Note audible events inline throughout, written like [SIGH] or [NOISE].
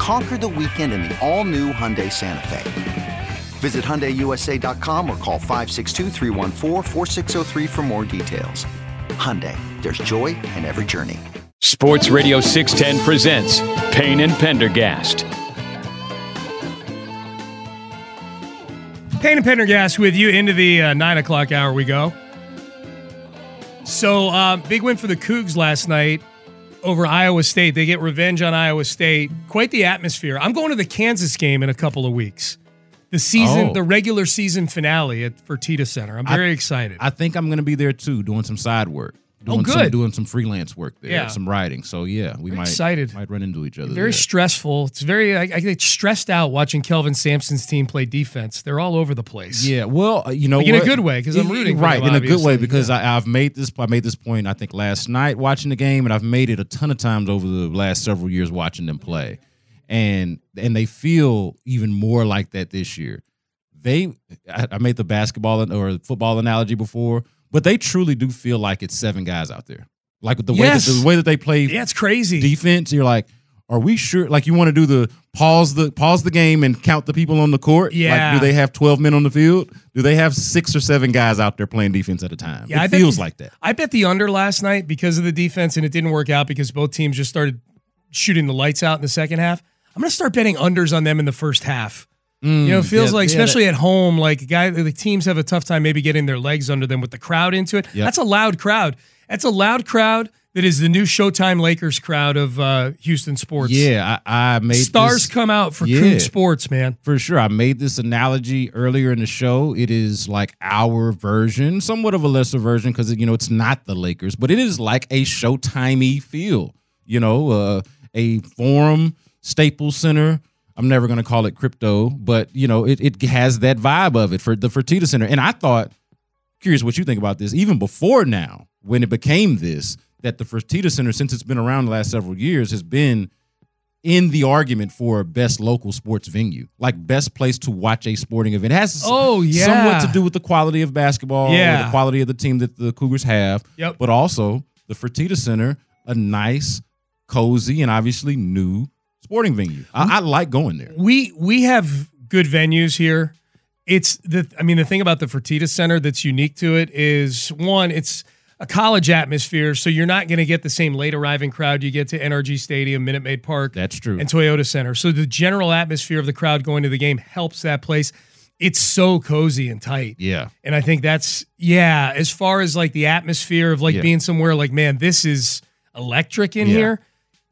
Conquer the weekend in the all new Hyundai Santa Fe. Visit HyundaiUSA.com or call 562 for more details. Hyundai, there's joy in every journey. Sports Radio 610 presents Payne and Pendergast. Payne and Pendergast with you into the uh, 9 o'clock hour we go. So, uh, big win for the Cougs last night over Iowa State. They get revenge on Iowa State. Quite the atmosphere. I'm going to the Kansas game in a couple of weeks. The season, Oh. the regular season finale at Fertitta Center. I'm very excited. I think I'm going to be there too, doing some side work. Oh, Doing Some, doing some freelance work there, Yeah. some writing. So yeah, we Very might excited. might run into each other. very there. stressful. It's very, I, I get stressed out watching Kelvin Sampson's team play defense. They're all over the place. Yeah, well, uh, you know, Like in a good way, 'cause I'm rooting for right them, in a good way because I, I've made this. I made this point. I think last night watching the game, and I've made it a ton of times over the last several years watching them play, and and they feel even more like that this year. They, I, I made the basketball or football analogy before, but they truly do feel like it's seven guys out there. Like the Yes. way that, the way that they play Yeah, it's crazy. defense, you're like, are we sure? Like you want to do the pause the pause the game and count the people on the court? Yeah. Like, do they have 12 men on the field? Do they have six or seven guys out there playing defense at a time? Yeah, it I feels the- like that. I bet the under last night because of the defense, and it didn't work out because both teams just started shooting the lights out in the second half. I'm going to start betting unders on them in the first half. You know, it feels Mm, yeah, like, yeah, especially at home, like guy, the teams have a tough time maybe getting their legs under them with the crowd into it. Yep. That's a loud crowd. That's a loud crowd that is the new Showtime Lakers crowd of uh, Houston sports. Yeah, I, I made stars this- come out for Yeah. Coug sports, man. for sure. I made this analogy earlier in the show. It is like our version, somewhat of a lesser version, because you know it's not the Lakers, but it is like a Showtimey feel. You know, uh, a Forum, Staples Center. I'm never going to call it crypto, but you know, it it has that vibe of it for the Fertitta Center. And I thought, curious what you think about this, even before now, when it became this, that the Fertitta Center, since it's been around the last several years, has been in the argument for best local sports venue, like best place to watch a sporting event. It has Oh, yeah. somewhat to do with the quality of basketball, or Yeah. the quality of the team that the Cougars have, Yep. but also the Fertitta Center, a nice, cozy, and obviously new sporting venue. I, I like going there. We we have good venues here. It's the I mean the thing about the Fertitta Center that's unique to it is one, it's a college atmosphere, so you're not going to get the same late arriving crowd you get to NRG Stadium, Minute Maid Park, That's true. and Toyota Center. So the general atmosphere of the crowd going to the game helps that place. It's so cozy and tight. yeah. And I think that's yeah, as far as like the atmosphere of like Yeah. being somewhere like, man, this is electric in Yeah. here.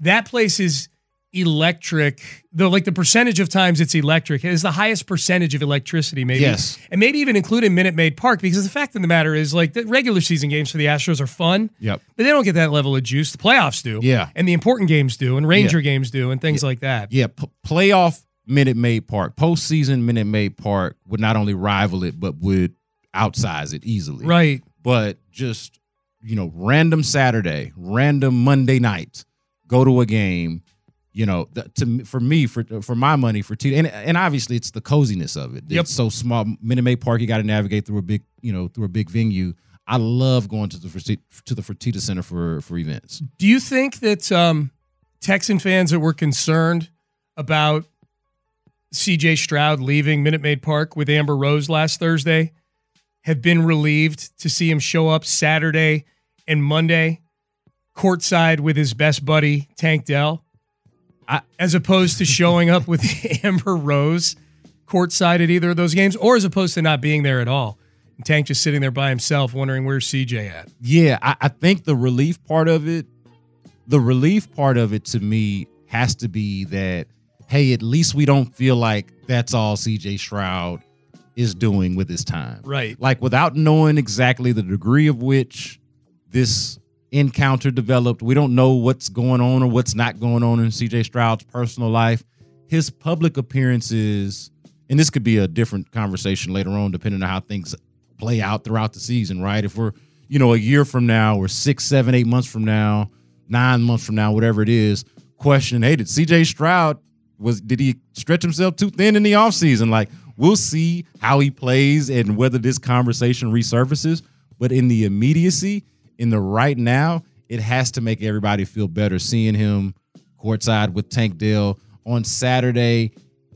That place is electric. Though like the percentage of times it's electric is the highest percentage of electricity, maybe. Yes. And maybe even include in Minute Maid Park, because the fact of the matter is like the regular season games for the Astros are fun. Yep. But they don't get that level of juice. The playoffs do. Yeah. And the important games do, and Ranger games do, and things like that. Yeah, p- playoff Minute Maid Park, postseason Minute Maid Park would not only rival it, but would outsize it easily. Right. But just you know, random Saturday, random Monday night, go to a game. You know, to for me, for for my money, for T, and and obviously it's the coziness of it. Yep. It's so small. Minute Maid Park, you got to navigate through a big, you know, through a big venue. I love going to the to the Fertitta Center for for events. Do you think that um, Texan fans that were concerned about CJ Stroud leaving Minute Maid Park with Amber Rose last Thursday have been relieved to see him show up Saturday and Monday courtside with his best buddy Tank Dell, I- as opposed to showing up with [LAUGHS] Amber Rose courtside at either of those games, or as opposed to not being there at all. And Tank just sitting there by himself, wondering where's CJ at. Yeah, I, I think the relief part of it, the relief part of it to me has to be that, hey, at least we don't feel like that's all CJ Stroud is doing with his time. Right. Like without knowing exactly the degree of which this encounter developed, we don't know what's going on or what's not going on in CJ Stroud's personal life. His public appearances, and this could be a different conversation later on, depending on how things play out throughout the season, right? If we're, you know, a year from now, or six, seven, eight months from now, nine months from now, whatever it is, question, hey, did CJ Stroud was did he stretch himself too thin in the offseason? Like, we'll see how he plays and whether this conversation resurfaces. But in the immediacy, in the right now, it has to make everybody feel better seeing him courtside with Tank Dell on Saturday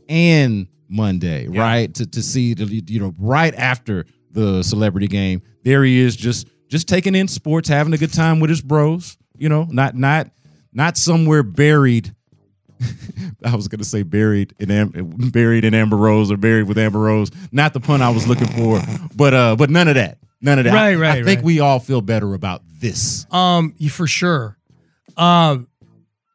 and Monday, Yeah. right? To to see the you know right after the celebrity game, there he is, just just taking in sports, having a good time with his bros. You know, not not not somewhere buried. [LAUGHS] I was gonna say buried in Am- buried in Amber Rose or buried with Amber Rose. Not the pun I was looking for, but uh, but none of that, none of that. Right, I- I, think right. we all feel better about this. Um, you for sure. Um,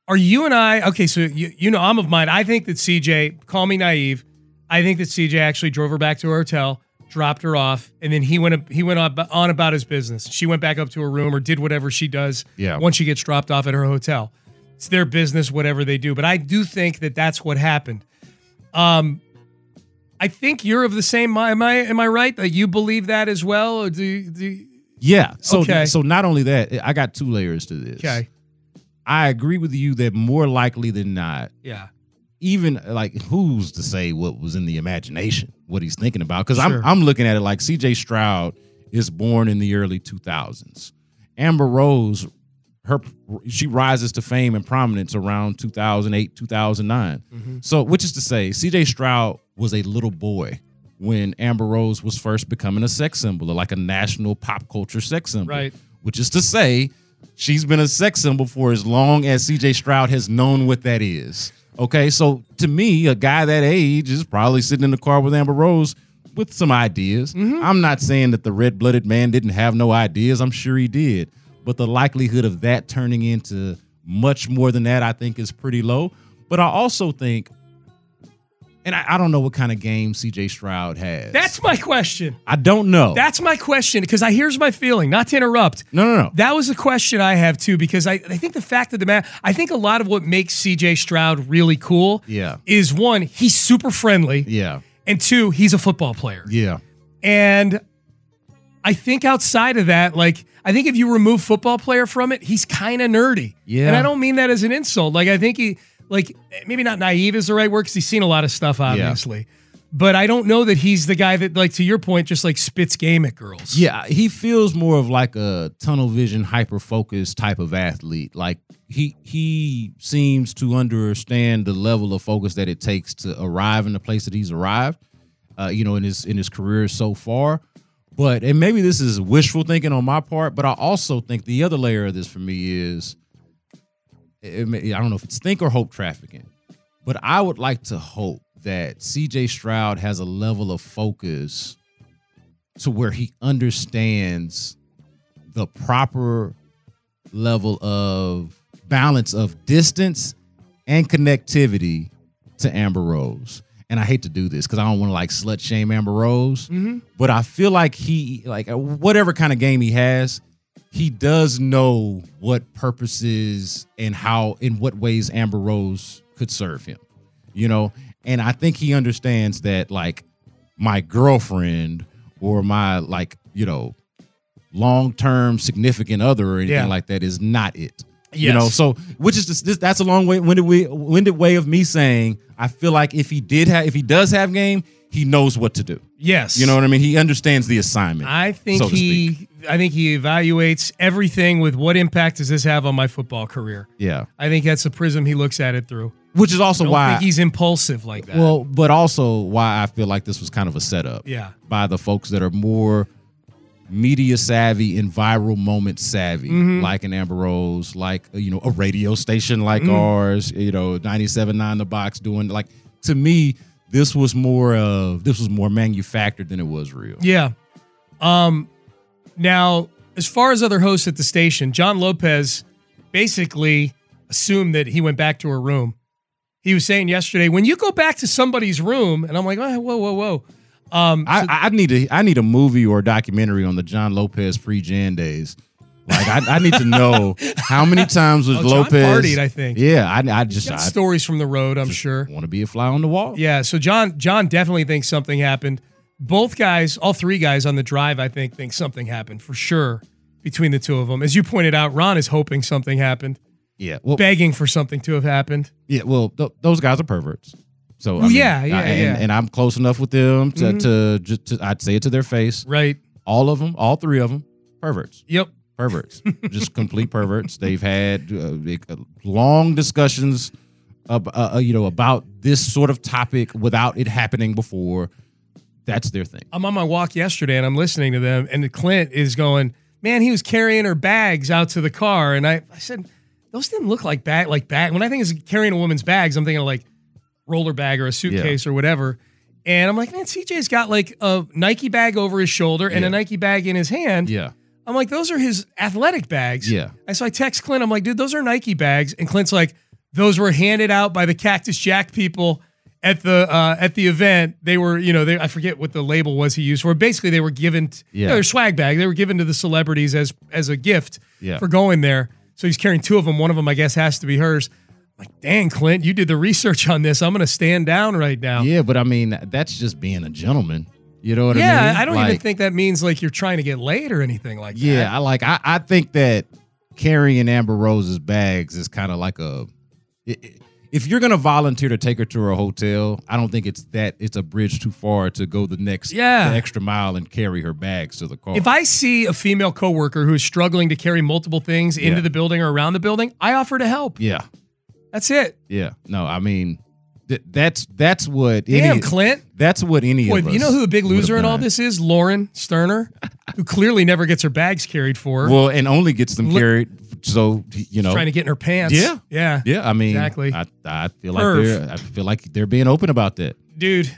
are you and I okay? So you you know I'm of mine. I think that CJ, call me naive. I think that CJ actually drove her back to her hotel, dropped her off, and then he went he went on, on about his business. She went back up to her room or did whatever she does. Yeah. Once she gets dropped off at her hotel, it's their business, whatever they do. But I do think that that's what happened. Um, I think you're of the same. Am I am I right that you believe that as well? Or do, do Yeah. So Okay. so not only that, I got two layers to this. okay? I agree with you that more likely than not, Yeah. even like who's to say what was in the imagination, what he's thinking about? Because Sure. I'm I'm looking at it like C.J. Stroud is born in the early 2000s. Amber Rose, her she rises to fame and prominence around 2008 2009. Mm-hmm. So which is to say, C.J. Stroud was a little boy when Amber Rose was first becoming a sex symbol, like a national pop culture sex symbol. Right. Which is to say, she's been a sex symbol for as long as CJ Stroud has known what that is. Okay, so to me, a guy that age is probably sitting in the car with Amber Rose with some ideas. Mm-hmm. I'm not saying that the red blooded man didn't have no ideas. I'm sure he did. But the likelihood of that turning into much more than that, I think, is pretty low. But I also think, and I, I don't know what kind of game CJ Stroud has. That's my question. I don't know. That's my question because I here's my feeling. Not to interrupt. no, no, no. That was a question I have too because I, I think the fact of the matter, I think a lot of what makes CJ Stroud really cool Yeah. is one, he's super friendly, yeah. and two, he's a football player. Yeah. And I think outside of that, like, I think if you remove football player from it, he's kind of nerdy. Yeah. And I don't mean that as an insult. Like, I think he, like, maybe not naive is the right word because he's seen a lot of stuff, obviously. But I don't know that he's the guy that, like, to your point, just like spits game at girls. Yeah, he feels more of like a tunnel vision, hyper focused type of athlete. Like he he seems to understand the level of focus that it takes to arrive in the place that he's arrived. Uh, you know, in his in his career so far. But and maybe this is wishful thinking on my part, but I also think the other layer of this for me is it may- I don't know if it's think or hope trafficking, but I would like to hope that CJ Stroud has a level of focus to where he understands the proper level of balance of distance and connectivity to Amber Rose. And I hate to do this because I don't want to like slut shame Amber Rose, but I feel like he like uh, whatever kind of game he has, he does know what purposes and how in what ways Amber Rose could serve him. You know, and I think he understands that like my girlfriend or my like, you know, long-term significant other or anything Yeah. like that is not it. You know, so which is this, this that's a long way winded way winded way of me saying I feel like if he did have if he does have game, he knows what to do. Yes. You know what I mean? He understands the assignment. I think so he speak. I think he evaluates everything with what impact does this have on my football career. Yeah. I think that's the prism he looks at it through. Which is also I don't why think he's impulsive like that. well, but also why I feel like this was kind of a setup. Yeah. By the folks that are more media savvy and viral moment savvy, Mm-hmm. like an Amber Rose, like uh, you know, a radio station like Mm-hmm. ours, you know, 97.9 the box doing like to me, this was more of this was more manufactured than it was real. yeah. Um, now, as far as other hosts at the station, John Lopez basically assumed that he went back to her room. He was saying yesterday, when you go back to somebody's room, and I'm like, oh, whoa, whoa, whoa. Um, I, so- I need a I need a movie or a documentary on the John Lopez pre Jan days. Like I, I need to know [LAUGHS] how many times was Oh, Lopez partied, I think. Yeah, I, I just I stories from the road, I'm sure. want to be a fly on the wall. Yeah, so John John definitely thinks something happened. Both guys, all three guys on the drive, I think, think something happened for sure between the two of them. As you pointed out, Ron is hoping something happened, Yeah, well, begging for something to have happened. yeah, well, th- those guys are perverts. So I mean, yeah, yeah, I- and, yeah. Mm-hmm. and I'm close enough with them to, to just to, I'd say it to their face. Right. All of them, all three of them, perverts. Yep. perverts, [LAUGHS] just complete perverts. They've had uh, uh, long discussions, ab- uh, uh, you know, about this sort of topic without it happening before. That's their thing. I'm on my walk yesterday and I'm listening to them, and Clint is going, Man, he was carrying her bags out to the car. And I, I said, Those didn't look like bag like bag. When I think of carrying a woman's bags, I'm thinking of like roller bag or a suitcase or whatever. And I'm like, man, CJ's got like a Nike bag over his shoulder and Yeah. a Nike bag in his hand. Yeah, I'm like, those are his athletic bags. Yeah. And so I text Clint. I'm like, dude, those are Nike bags. And Clint's like, those were handed out by the Cactus Jack people at the uh, at the event. They were, you know, they, I forget what the label was he used for. Basically, they were given, t- Yeah. you know, they're swag bag. They were given to the celebrities as as a gift Yeah. for going there. So he's carrying two of them. One of them, I guess, has to be hers. Like, dang, Clint, you did the research on this. I'm going to stand down right now. yeah, but I mean, that's just being a gentleman. You know what I mean? Yeah, I don't even think that means like you're trying to get laid or anything like Yeah, that. Yeah, I like. I, I think that carrying Amber Rose's bags is kind of like a. i- i- If you're gonna volunteer to take her to a hotel, I don't think it's that it's a bridge too far to go the next Yeah. the extra mile and carry her bags to the car. If I see a female coworker who is struggling to carry multiple things into Yeah. the building or around the building, I offer to help. yeah, That's it. yeah, no, I mean, th- that's that's what Damn, any, Clint. that's what any Boy, of us. you know who a big loser in all this is? Lauren Sterner, who clearly never gets her bags carried for her. Well, and only gets them carried. So you know, trying to get in her pants. Yeah. Yeah. yeah. I mean, Exactly. I, I feel like Perv. they're I feel like they're being open about that. Dude,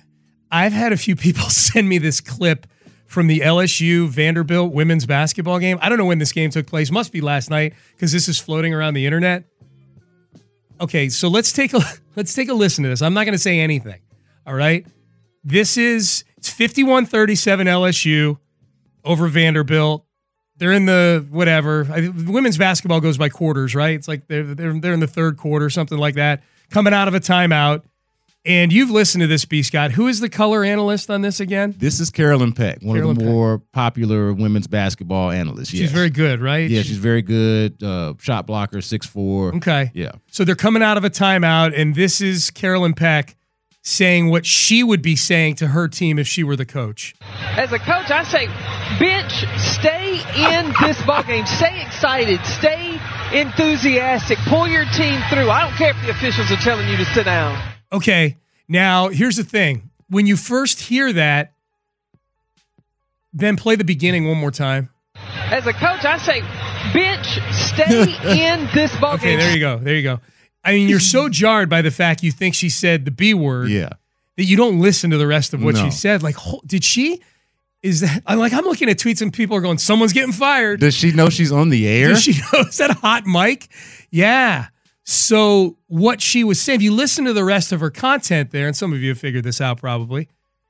I've had a few people [LAUGHS] send me this clip from the LSU Vanderbilt women's basketball game. I don't know when this game took place. Must be last night because this is floating around the internet. Okay, so let's take a [LAUGHS] let's take a listen to this. I'm not going to say anything. All right? This is it's 51-37 LSU over Vanderbilt. They're in the whatever. I, women's basketball goes by quarters, right? It's like they're, they're they're in the third quarter, something like that. Coming out of a timeout. And you've listened to this, B. Scott. Who is the color analyst on this again? This is Carolyn Peck, one Carolyn of the Peck. more popular women's basketball analysts. She's yes. very good, right? Yeah, she's very good. Uh, shot blocker, six four. okay. Yeah, So they're coming out of a timeout, and this is Carolyn Peck saying what she would be saying to her team if she were the coach. As a coach, I say, bench, stay in this [LAUGHS] ball game. Stay excited. Stay enthusiastic. Pull your team through. I don't care if the officials are telling you to sit down. Okay, now here's the thing. When you first hear that, then play the beginning one more time. As a coach, I say, bench, stay [LAUGHS] in this ball Okay, game. there you go. There you go. I mean, you're so jarred by the fact you think she said the B word yeah. that you don't listen to the rest of what No. she said. Like, did she? Is that? I'm like, I'm looking at tweets and people are going, "Someone's getting fired." Does she know she's on the air? Does she [LAUGHS] know? Is that a hot mic? Yeah. So what she was saying, if you listen to the rest of her content there, and some of you have figured this out probably,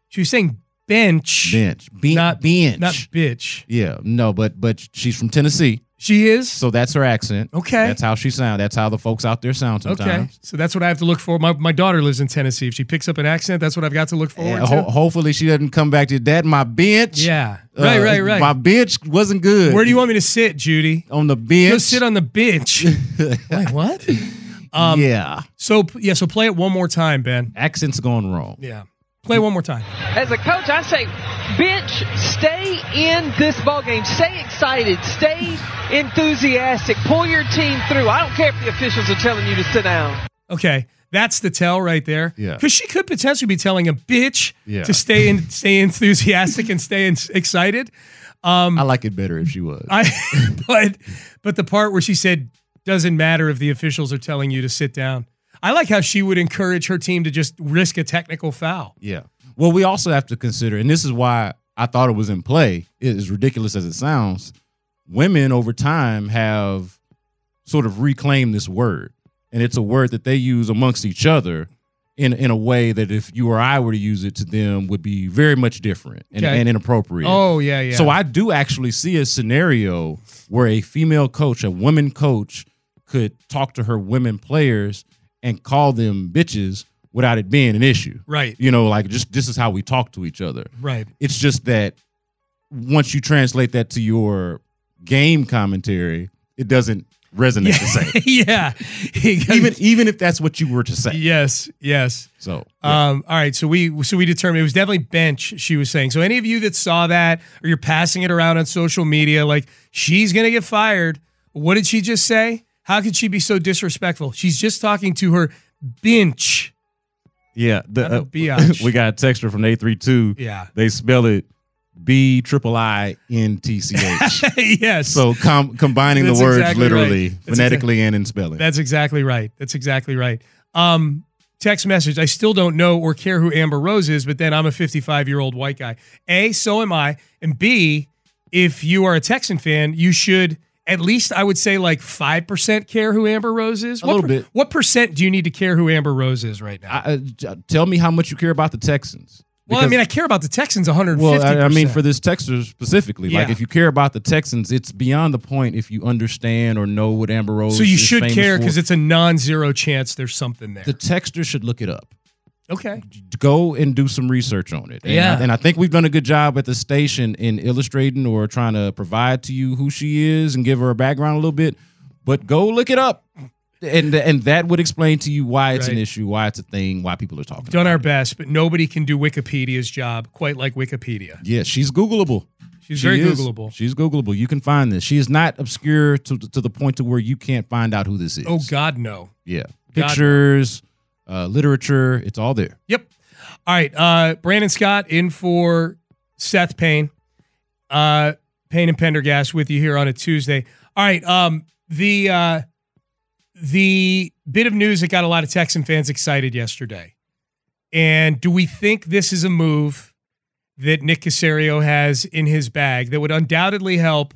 she was saying bench, bench, Be- not bench. not bitch. yeah, no, but but she's from Tennessee, She is. so that's her accent. Okay. that's how she sound. That's how the folks out there sound sometimes. okay. So that's what I have to look for. My, my daughter lives in Tennessee. If she picks up an accent, that's what I've got to look forward And ho- to. hopefully she doesn't come back to that. My bench, Yeah. uh, Right, right, right. My bench wasn't good. Where do you want me to sit, Judy? on the bench? Go sit on the bench. [LAUGHS] Wait, what? Um, yeah, So yeah, so play it one more time, Ben. accent's going wrong. Yeah. Play one more time. As a coach, I say, bench, stay in this ball game. Stay excited. Stay enthusiastic. Pull your team through. I don't care if the officials are telling you to sit down. Okay. That's the tell right there. Yeah. Because she could potentially be telling a bitch Yeah. to stay in, stay enthusiastic and stay in, excited. Um, I like it better if she was. I, [LAUGHS] but, but the part where she said, doesn't matter if the officials are telling you to sit down. I like how she would encourage her team to just risk a technical foul. Yeah. Well, we also have to consider, and this is why I thought it was in play. As ridiculous as it sounds, women over time have sort of reclaimed this word, and it's a word that they use amongst each other in in a way that if you or I were to use it to them would be very much different and, Okay. and inappropriate. Oh yeah, yeah. So I do actually see a scenario where a female coach, a woman coach, could talk to her women players and call them bitches without it being an issue. right, You know, like just this is how we talk to each other. right. It's just that once you translate that to your game commentary, it doesn't resonate the same. [LAUGHS] [LAUGHS] yeah. even even if that's what you were to say. yes, yes. So yeah. Um, all right, so we so we determined it was definitely bench. She was saying. So any of you that saw that or you're passing it around on social media, like she's gonna get fired. What did she just say? How could she be so disrespectful? She's just talking to her bench. yeah, the, uh, [LAUGHS] we got a texture from 832. Yeah. They spell it B triple I N T C H. [LAUGHS] yes. So com- combining That's the words exactly literally, right. Phonetically, and in spelling. That's exactly right. That's exactly right. Um, text message. I still don't know or care who Amber Rose is, but then I'm a 55 year old white guy. A, so am I. And B, if you are a Texan fan, you should at least I would say like five percent care who Amber Rose is. A what little bit. What percent do you need to care who Amber Rose is right now? I, uh, tell me how much you care about the Texans. well, I mean, I care about the Texans 150. well, I, I mean, for this texter specifically, like if you care about the Texans, it's beyond the point if you understand or know what Amber Rose. so you should care because it's a non-zero chance there's something there. the texter should look it up. Okay. Go and do some research on it. And Yeah. I, and I think we've done a good job at the station in illustrating or trying to provide to you who she is and give her a background a little bit. But go look it up. And and that would explain to you why it's an issue, why it's a thing, why people are talking. Done our it. best, but nobody can do Wikipedia's job quite like Wikipedia. Yeah, she's Googleable. She's She very is. Googleable. She's Googleable. You can find this. She is not obscure to to the point to where you can't find out who this oh, is. Oh God, no. yeah, God. pictures, uh, literature, it's all there. Yep. All right. Uh, Brandon Scott in for Seth Payne. Uh, Payne and Pendergast with you here on a Tuesday. All right. Um, the uh, the bit of news that got a lot of Texan fans excited yesterday. And do we think this is a move that Nick Caserio has in his bag that would undoubtedly help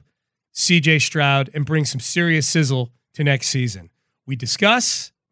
CJ Stroud and bring some serious sizzle to next season? We discuss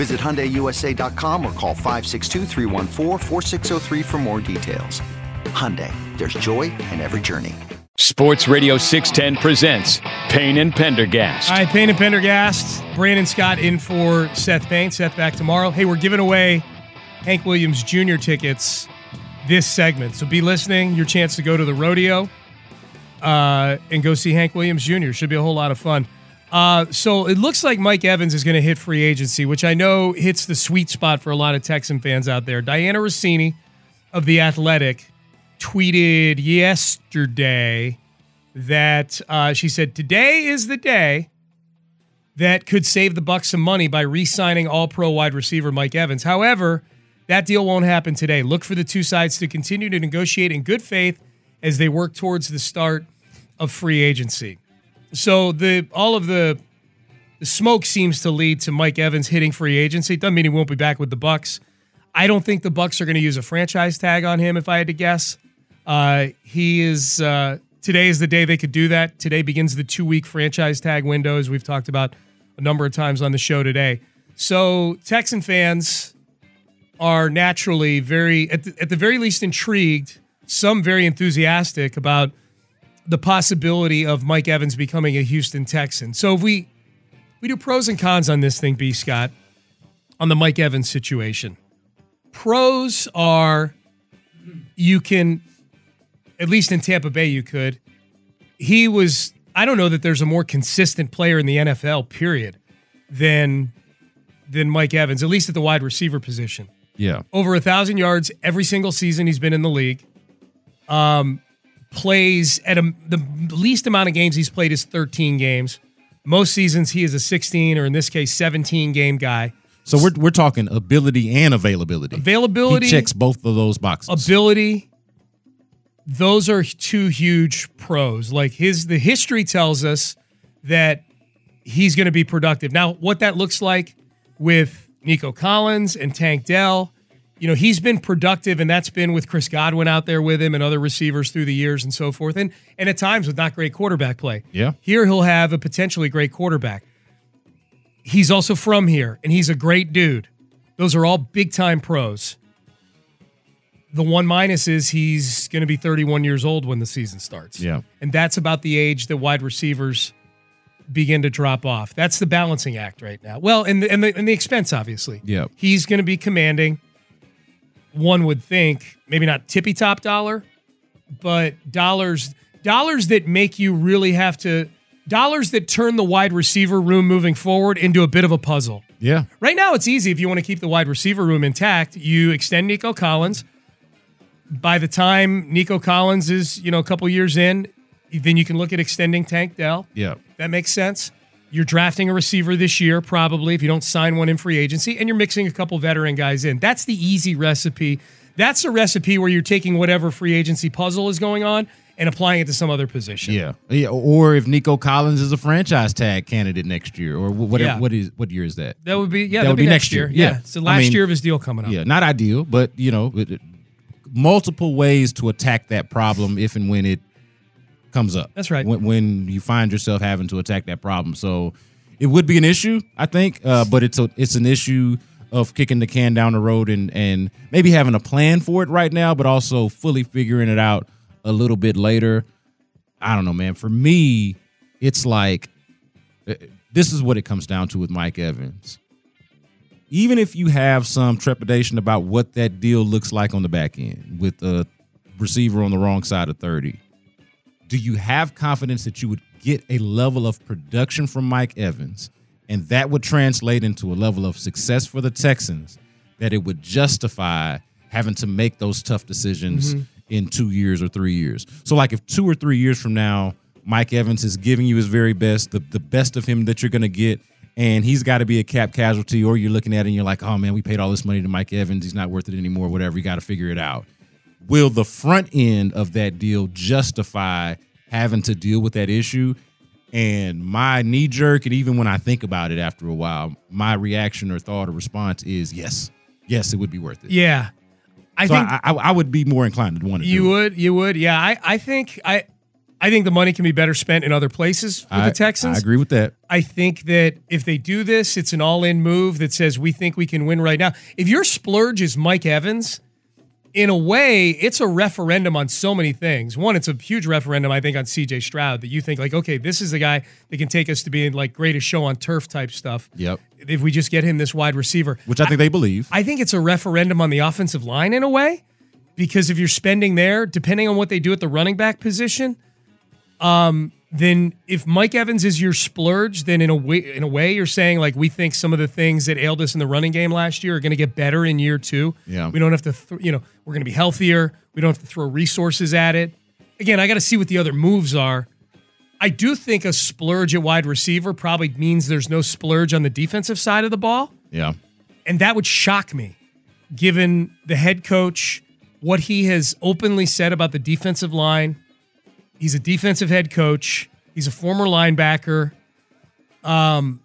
Visit HyundaiUSA.com or call 562-314-4603 for more details. Hyundai, there's joy in every journey. Sports Radio 610 presents Payne and Pendergast. All right, Payne and Pendergast. Brandon Scott in for Seth Payne. Seth back tomorrow. Hey, we're giving away Hank Williams Jr. tickets this segment. So be listening. Your chance to go to the rodeo uh, and go see Hank Williams Jr. Should be a whole lot of fun. Uh, so it looks like Mike Evans is going to hit free agency, which I know hits the sweet spot for a lot of Texan fans out there. Dianna Russini of The Athletic tweeted yesterday that uh, she said, Today is the day that could save the Bucs some money by re-signing all-pro wide receiver Mike Evans. However, that deal won't happen today. Look for the two sides to continue to negotiate in good faith as they work towards the start of free agency. So the all of the smoke seems to lead to Mike Evans hitting free agency. Doesn't mean he won't be back with the Bucs. I don't think the Bucs are going to use a franchise tag on him. If I had to guess, uh, he is. Uh, today is the day they could do that. Today begins the two week franchise tag window, as we've talked about a number of times on the show today. So Texan fans are naturally very, at the, at the very least, intrigued. Some very enthusiastic about the possibility of Mike Evans becoming a Houston Texan. So if we we do pros and cons on this thing, B. Scott, on the Mike Evans situation. Pros are you can, at least in Tampa Bay, you could. He was, I don't know that there's a more consistent player in the NFL, period, than than Mike Evans, at least at the wide receiver position. Yeah. Over a thousand yards every single season he's been in the league. Um, plays at a, the least amount of games he's played is 13 games. Most seasons he is a 16 or in this case 17 game guy. So we're we're talking ability and availability. Availability He checks both of those boxes. ability those are two huge pros like his the history tells us that he's going to be productive now what that looks like with nico collins and tank dell you know he's been productive and that's been with chris godwin out there with him and other receivers through the years and so forth and and at times with not great quarterback play Yeah. here he'll have a potentially great quarterback he's also from here and he's a great dude those are all big time pros the one minus is he's going to be 31 years old when the season starts. Yeah. And that's about the age that wide receivers begin to drop off. That's the balancing act right now. Well, and the, and the, and the expense, obviously. Yeah. He's going to be commanding, one would think, maybe not tippy top dollar, but dollars dollars that make you really have to dollars that turn the wide receiver room moving forward into a bit of a puzzle. Yeah. Right now, it's easy if you want to keep the wide receiver room intact. You extend Nico Collins. By the time Nico Collins is, you know, a couple years in, then you can look at extending Tank Dell. Yeah. That makes sense. You're drafting a receiver this year, probably, if you don't sign one in free agency, and you're mixing a couple veteran guys in. That's the easy recipe. That's a recipe where you're taking whatever free agency puzzle is going on and applying it to some other position. Yeah. Yeah. Or if Nico Collins is a franchise tag candidate next year, or wh- whatever. Yeah. What is what year is that? That would be, yeah, That that'd be, be next year. year. Yeah. Yeah. It's the I last mean, year of his deal coming up. Yeah, not ideal, but you know, multiple ways to attack that problem if and when it comes up. That's right. When, when you find yourself having to attack that problem, so it would be an issue, I think, uh, but it's a it's an issue of kicking the can down the road and and maybe having a plan for it right now, but also fully figuring it out a little bit later. I don't know, man. For me, it's like uh, this is what it comes down to with Mike Evans even if you have some trepidation about what that deal looks like on the back end with a receiver on the wrong side of 30, do you have confidence that you would get a level of production from Mike Evans and that would translate into a level of success for the Texans that it would justify having to make those tough decisions mm-hmm. in two years or three years? So, like, if two or three years from now, Mike Evans is giving you his very best, the, the best of him that you're going to get, and he's got to be a cap casualty, or you're looking at it and you're like, oh man, we paid all this money to Mike Evans. He's not worth it anymore, whatever. You got to figure it out. Will the front end of that deal justify having to deal with that issue? And my knee jerk, and even when I think about it after a while, my reaction or thought or response is yes, yes, it would be worth it. Yeah. I so think I, I, I would be more inclined to want to You do it. would, you would, yeah. I, I think I, I think the money can be better spent in other places for I, the Texans. I agree with that. I think that if they do this, it's an all-in move that says we think we can win right now. If your splurge is Mike Evans, in a way, it's a referendum on so many things. One, it's a huge referendum, I think, on CJ Stroud that you think like, okay, this is the guy that can take us to being like greatest show on turf type stuff. Yep. If we just get him this wide receiver, Which I think they believe. I think it's a referendum on the offensive line in a way, because if you're spending there, depending on what they do at the running back position, um, then if Mike Evans is your splurge, then in a way, in a way, you're saying like we think some of the things that ailed us in the running game last year are going to get better in year two. Yeah. we don't have to, th- you know, we're going to be healthier. We don't have to throw resources at it. Again, I got to see what the other moves are. I do think a splurge at wide receiver probably means there's no splurge on the defensive side of the ball. Yeah. And that would shock me, given the head coach, what he has openly said about the defensive line. He's a defensive head coach. He's a former linebacker. Um,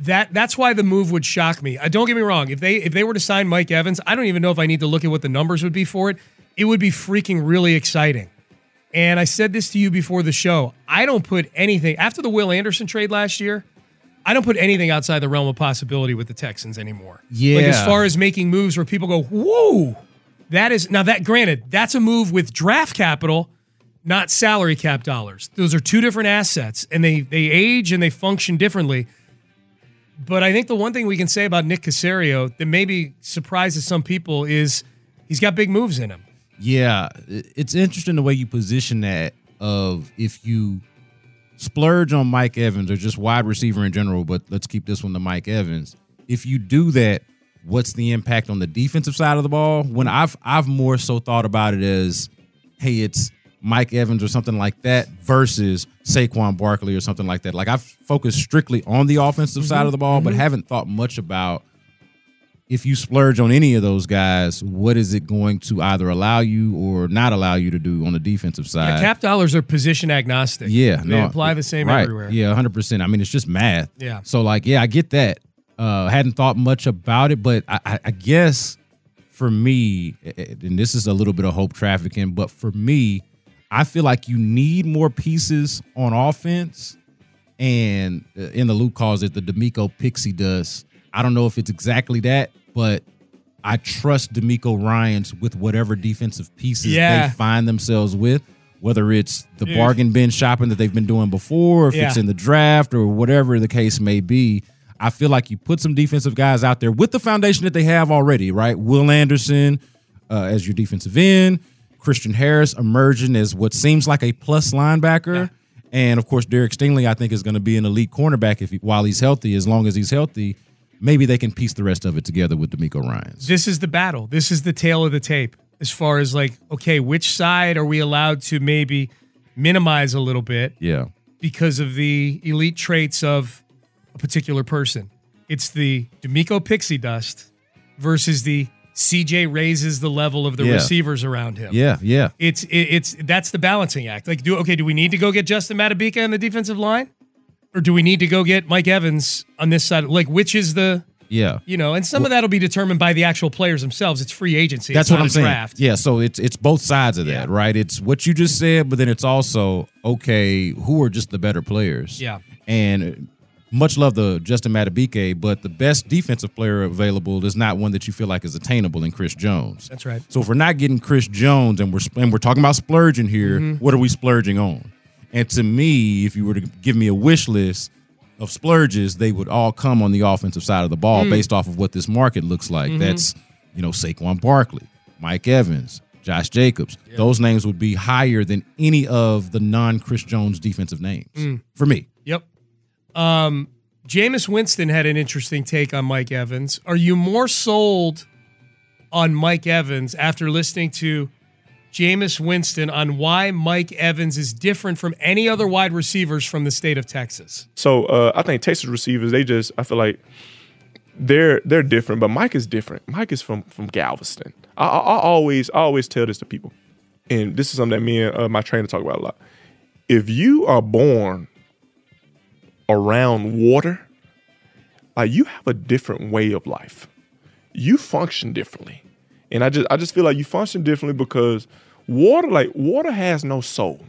that that's why the move would shock me. Uh, don't get me wrong. If they if they were to sign Mike Evans, I don't even know if I need to look at what the numbers would be for it. It would be freaking really exciting. And I said this to you before the show. I don't put anything after the Will Anderson trade last year. I don't put anything outside the realm of possibility with the Texans anymore. Yeah. Like as far as making moves where people go, whoa, that is now that granted, that's a move with draft capital, not salary cap dollars. Those are two different assets and they they age and they function differently. But I think the one thing we can say about Nick Caserio that maybe surprises some people is he's got big moves in him. Yeah, it's interesting the way you position that of if you splurge on Mike Evans or just wide receiver in general, but let's keep this one to Mike Evans. If you do that, what's the impact on the defensive side of the ball? When I've I've more so thought about it as, hey, it's Mike Evans or something like that versus Saquon Barkley or something like that. Like I've focused strictly on the offensive side of the ball, but haven't thought much about if you splurge on any of those guys, what is it going to either allow you or not allow you to do on the defensive side? Yeah, cap dollars are position agnostic. Yeah, they no, apply the same right. everywhere. Yeah, hundred percent. I mean, it's just math. Yeah. So like, yeah, I get that. Uh, hadn't thought much about it, but I, I, I guess for me, and this is a little bit of hope trafficking, but for me, I feel like you need more pieces on offense. And uh, in the loop calls it the DeMeco pixie dust. I don't know if it's exactly that, but I trust DeMeco Ryans with whatever defensive pieces Yeah. they find themselves with, whether it's the Dude. bargain bin shopping that they've been doing before, if it's in the draft or whatever the case may be. I feel like you put some defensive guys out there with the foundation that they have already, right? Will Anderson uh, as your defensive end, Christian Harris emerging as what seems like a plus linebacker. And of course, Derek Stingley, I think, is going to be an elite cornerback if he, while he's healthy. As long as he's healthy, maybe they can piece the rest of it together with DeMeco Ryan's. This is the battle. This is the tale of the tape as far as like, okay, which side are we allowed to maybe minimize a little bit Yeah, because of the elite traits of a particular person? It's the DeMeco pixie dust versus the CJ raises the level of the Yeah. receivers around him. yeah, yeah. It's it, it's that's the balancing act. Like, do okay? Do we need to go get Justin Madubuike on the defensive line, or do we need to go get Mike Evans on this side? Like, which is the Yeah. you know? And some of that'll be determined by the actual players themselves. It's free agency. That's what I'm saying. Draft. Yeah, so it's it's both sides of that, Yeah. right? It's what you just said, but then it's also okay, who are just the better players? Yeah. And much love the Justin Madubuike, but the best defensive player available is not one that you feel like is attainable in Chris Jones. That's right. So if we're not getting Chris Jones and we're and we're talking about splurging here, Mm-hmm. what are we splurging on? And to me, if you were to give me a wish list of splurges, they would all come on the offensive side of the Mm. ball based off of what this market looks like. Mm-hmm. That's, you know, Saquon Barkley, Mike Evans, Josh Jacobs. Those names would be higher than any of the non-Chris Jones defensive names Mm. for me. Yep. Um, Jameis Winston had an interesting take on Mike Evans. Are you more sold on Mike Evans after listening to Jameis Winston on why Mike Evans is different from any other wide receivers from the state of Texas? So uh, I think Texas receivers, they just I feel like they're they're different, but Mike is different. Mike is from from Galveston. I, I, I always I always tell this to people, and this is something that me and uh, my trainer talk about a lot. If you are born around water, like you have a different way of life. You function differently, and I just I just feel like you function differently because water like water has no soul.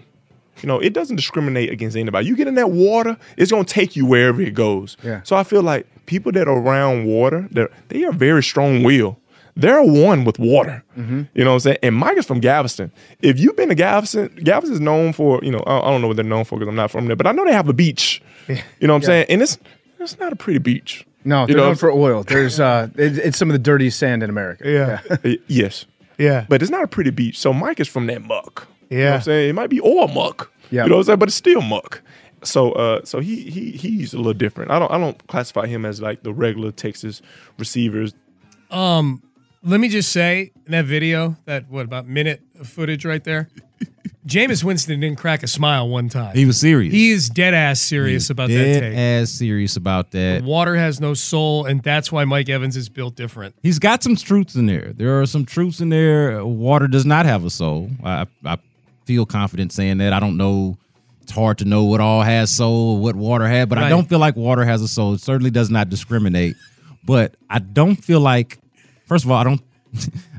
You know, it doesn't discriminate against anybody. You get in that water, it's gonna take you wherever it goes. Yeah. So I feel like people that are around water, they're they are very strong will. They're one with water. You know what I'm saying? And Mike is from Galveston. If you've been to Galveston, Galveston is known for, you know, I, I don't know what they're known for because I'm not from there, but I know they have a beach. You know what I'm saying? And it's it's not a pretty beach. No, they're know- known for oil. There's uh, it, it's some of the dirtiest sand in America. Yeah. [LAUGHS] yes. Yeah. But it's not a pretty beach. So Mike is from that muck. You know what Yeah. I'm saying? It might be oil muck. Yeah. You know what I'm saying? But it's still muck. So uh so he he he's a little different. I don't I don't classify him as like the regular Texas receivers. Um, let me just say in that video, that what about minute of footage right there, [LAUGHS] Jameis Winston didn't crack a smile one time. He was serious. He is dead ass serious about that Dead take. as serious about that. Water has no soul, and that's why Mike Evans is built different. He's got some truths in there. There are some truths in there. Water does not have a soul. I, I feel confident saying that. I don't know it's hard to know what all has soul, what water had, but I don't feel like water has a soul. It certainly does not discriminate. But I don't feel like, first of all, I don't, [LAUGHS]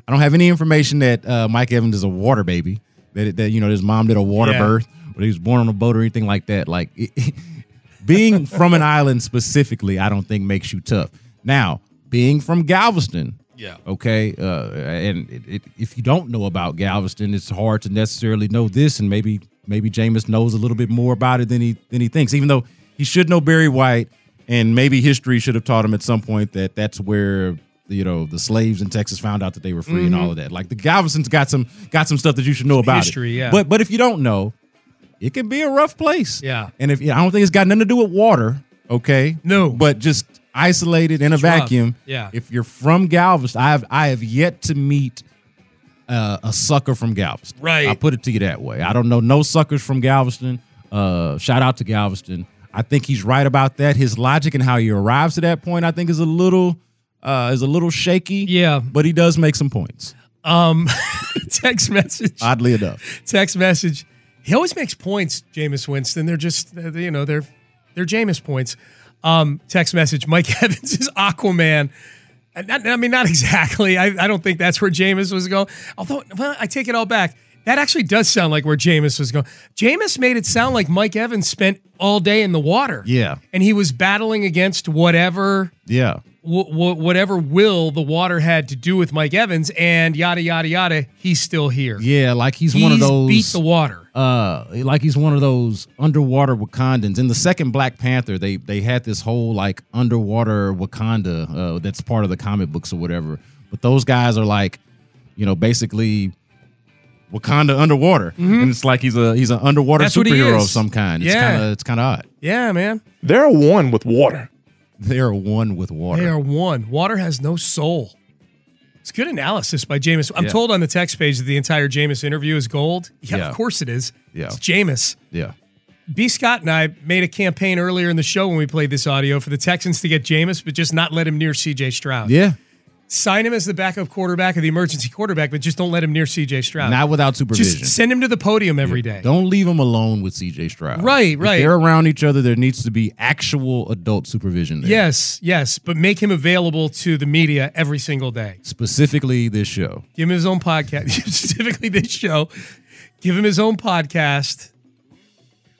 I don't have any information that uh, Mike Evans is a water baby. That, that you know his mom did a water Yeah. birth, or he was born on a boat or anything like that. Like [LAUGHS] being from an island specifically, I don't think makes you tough. Now, being from Galveston, Yeah. okay, uh, and it, it, if you don't know about Galveston, it's hard to necessarily know this, and maybe maybe Jameis knows a little bit more about it than he than he thinks, even though he should know Barry White, and maybe history should have taught him at some point that that's where you know the slaves in Texas found out that they were free and all of that. Like the Galveston's got some got some stuff that you should know about history, it. yeah. But but if you don't know, it can be a rough place. Yeah. And if I don't think it's got nothing to do with water, okay? No. But just isolated in a It's rough. vacuum. Yeah. If you're from Galveston, I have I have yet to meet uh, a sucker from Galveston. Right. I'll put it to you that way. I don't know no suckers from Galveston. Uh, shout out to Galveston. I think he's right about that. His logic and how he arrives to that point, I think, is a little uh, is a little shaky. Yeah. But he does make some points. Um, [LAUGHS] text message. Oddly enough. text message. He always makes points, Jameis Winston. They're just, uh, you know, they're they're Jameis points. Um, text message. Mike [LAUGHS] Evans is Aquaman. And not- I mean, not [LAUGHS] exactly. I, I don't think that's where Jameis was going. Although, well, I take it all back. That actually does sound like where Jameis was going. Jameis made it sound like Mike Evans spent all day in the water. Yeah. And he was battling against whatever Yeah. wh- wh- whatever will the water had to do with Mike Evans and yada yada yada. He's still here. Yeah, like he's, one of those beat the water. Uh, like he's one of those underwater Wakandans. In the second Black Panther, they they had this whole like underwater Wakanda uh, that's part of the comic books or whatever. But those guys are like, you know, basically Wakanda underwater, and it's like he's a he's an underwater Mm-hmm. That's superhero of some kind. It's Yeah. kind of it's kind of odd. Yeah, man. They're one with water. They are one with water. They are one. Water has no soul. It's good analysis by Jameis. I'm Yeah. told on the text page that the entire Jameis interview is gold. Yeah, Yeah. of course it is. Yeah. It's Jameis. yeah. B. Scott and I made a campaign earlier in the show when we played this audio for the Texans to get Jameis, but just not let him near CJ Stroud. Yeah. Sign him as the backup quarterback or the emergency quarterback, but just don't let him near CJ Stroud. Not without supervision. Just send him to the podium every day. Don't leave him alone with CJ Stroud. Right, If right. they're around each other. There needs to be actual adult supervision there. Yes, yes, but make him available to the media every single day. Specifically, this show. Give him his own podcast, [LAUGHS] specifically this show. Give him his own podcast.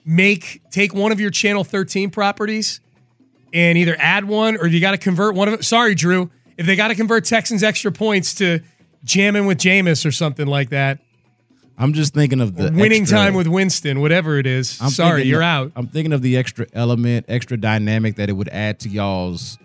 Make take one of your Channel 13 properties and either add one or you got to convert one of it. Sorry, Drew. If they got to convert Texans extra points to jamming with Jameis or something like that, I'm just thinking of the winning extra- time with Winston, whatever it is. I'm Sorry, you're of- out. I'm thinking of the extra element, extra dynamic that it would add to y'all's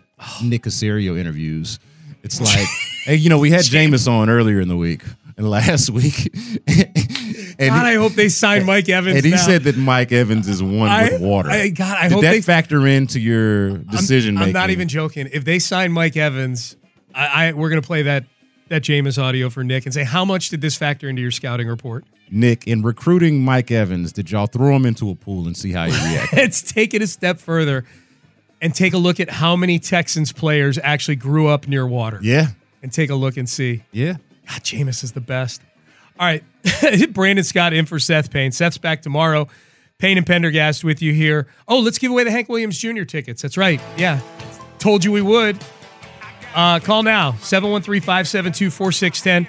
Nick Caserio interviews. It's like, [LAUGHS] hey, you know, we had Jameis on earlier in the week and last [LAUGHS] week, and God, he, I hope they sign Mike Evans. and he now. said that Mike Evans is one I- with water. I- God, I Did hope that they- factor into your decision I'm, making? I'm not even joking. If they sign Mike Evans, I, I we're gonna play that that Jameis audio for Nick and say how much did this factor into your scouting report? Nick, in recruiting Mike Evans, did y'all throw him into a pool and see how he reacted? [LAUGHS] Let's take it a step further and take a look at how many Texans players actually grew up near water. yeah, And take a look and see. yeah. God, Jameis is the best. All right. [LAUGHS] Brandon Scott in for Seth Payne. Seth's back tomorrow. Payne and Pendergast with you here. Oh, let's give away the Hank Williams Jr. tickets. That's right. Yeah. Told you we would. Uh, call now 713 572 4610.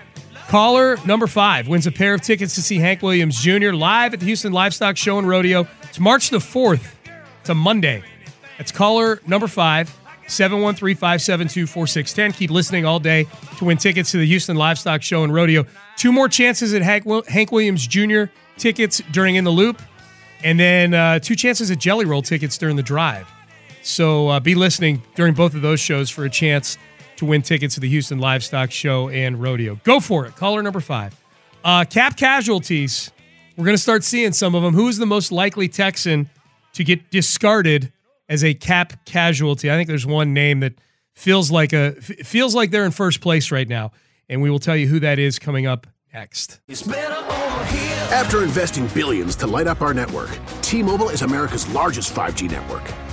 Caller number five wins a pair of tickets to see Hank Williams Jr. live at the Houston Livestock Show and Rodeo. It's March the 4th. It's a Monday. That's caller number five, 713 572 4610. Keep listening all day to win tickets to the Houston Livestock Show and Rodeo. Two more chances at Hank, Williams Jr. tickets during In the Loop, and then uh, two chances at Jelly Roll tickets during the drive. So uh, be listening during both of those shows for a chance to win tickets to the Houston Livestock Show and Rodeo. Go for it. Caller number five. Uh, cap casualties. We're going to start seeing some of them. Who is the most likely Texan to get discarded as a cap casualty? I think there's one name that feels like a feels like they're in first place right now, and we will tell you who that is coming up next. After investing billions to light up our network, T-Mobile is America's largest 5G network.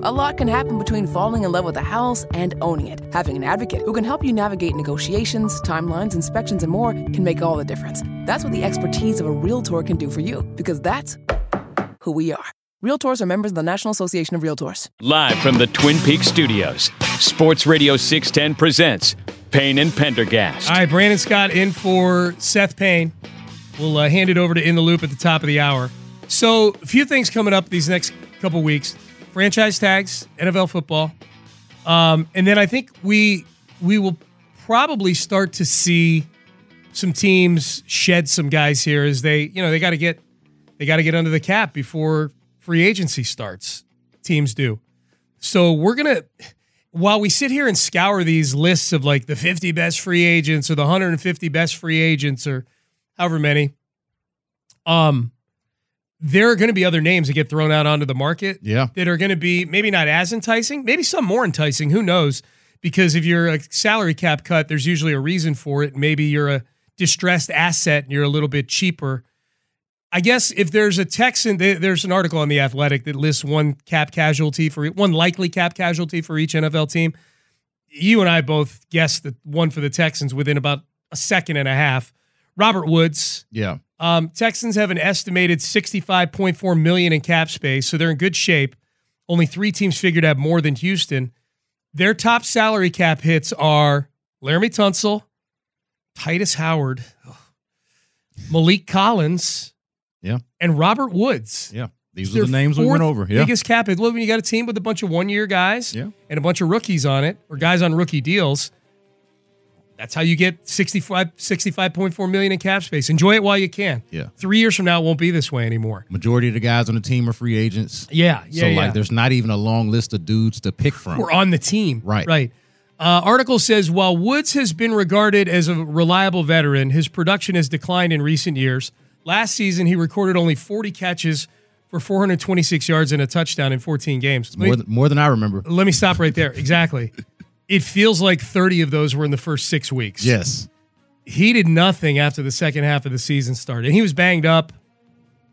A lot can happen between falling in love with a house and owning it. Having an advocate who can help you navigate negotiations, timelines, inspections, and more can make all the difference. That's what the expertise of a Realtor can do for you, because that's who we are. Realtors are members of the National Association of Realtors. Live from the Twin Peaks studios, Sports Radio 610 presents Payne and Pendergast. All right, Brandon Scott in for Seth Payne. We'll uh, hand it over to In the Loop at the top of the hour. So, a few things coming up these next couple weeks franchise tags, NFL football. Um, and then I think we we will probably start to see some teams shed some guys here as they, you know, they got to get they got to get under the cap before free agency starts. Teams do. So we're to while we sit here and scour these lists of like the 50 best free agents or the 150 best free agents or however many um there are going to be other names that get thrown out onto the market Yeah. that are going to be maybe not as enticing, maybe some more enticing. Who knows? Because if you're a salary cap cut, there's usually a reason for it. Maybe you're a distressed asset and you're a little bit cheaper. I guess if there's a Texan, there's an article on the Athletic that lists one cap casualty for one likely cap casualty for each NFL team. You and I both guessed that one for the Texans within about a second and a half. Robert Woods, Yeah. Um, Texans have an estimated 65.4 million in cap space, so they're in good shape. Only three teams figured have more than Houston. Their top salary cap hits are Laremy Tunsil, Tytus Howard, [SIGHS] Maliek Collins, Yeah. and Robert Woods. Yeah. These are the names we went over. Yeah. Biggest cap hit. Well, when you got a team with a bunch of one year guys Yeah. and a bunch of rookies on it, or guys on rookie deals, that's how you get 65, 65.4 million in cap space. Enjoy it while you can. Yeah. Three years from now, it won't be this way anymore. Majority of the guys on the team are free agents. Yeah, yeah, So yeah. like there's not even a long list of dudes to pick from. We're on the team. Right. Right. Uh, article says while Woods has been regarded as a reliable veteran, his production has declined in recent years. Last season, he recorded only 40 catches for 426 yards and a touchdown in 14 games. Me- more than, more than I remember. Let me stop right there. Exactly. [LAUGHS] it feels like 30 of those were in the first six weeks. Yes. He did nothing after the second half of the season started. He was banged up.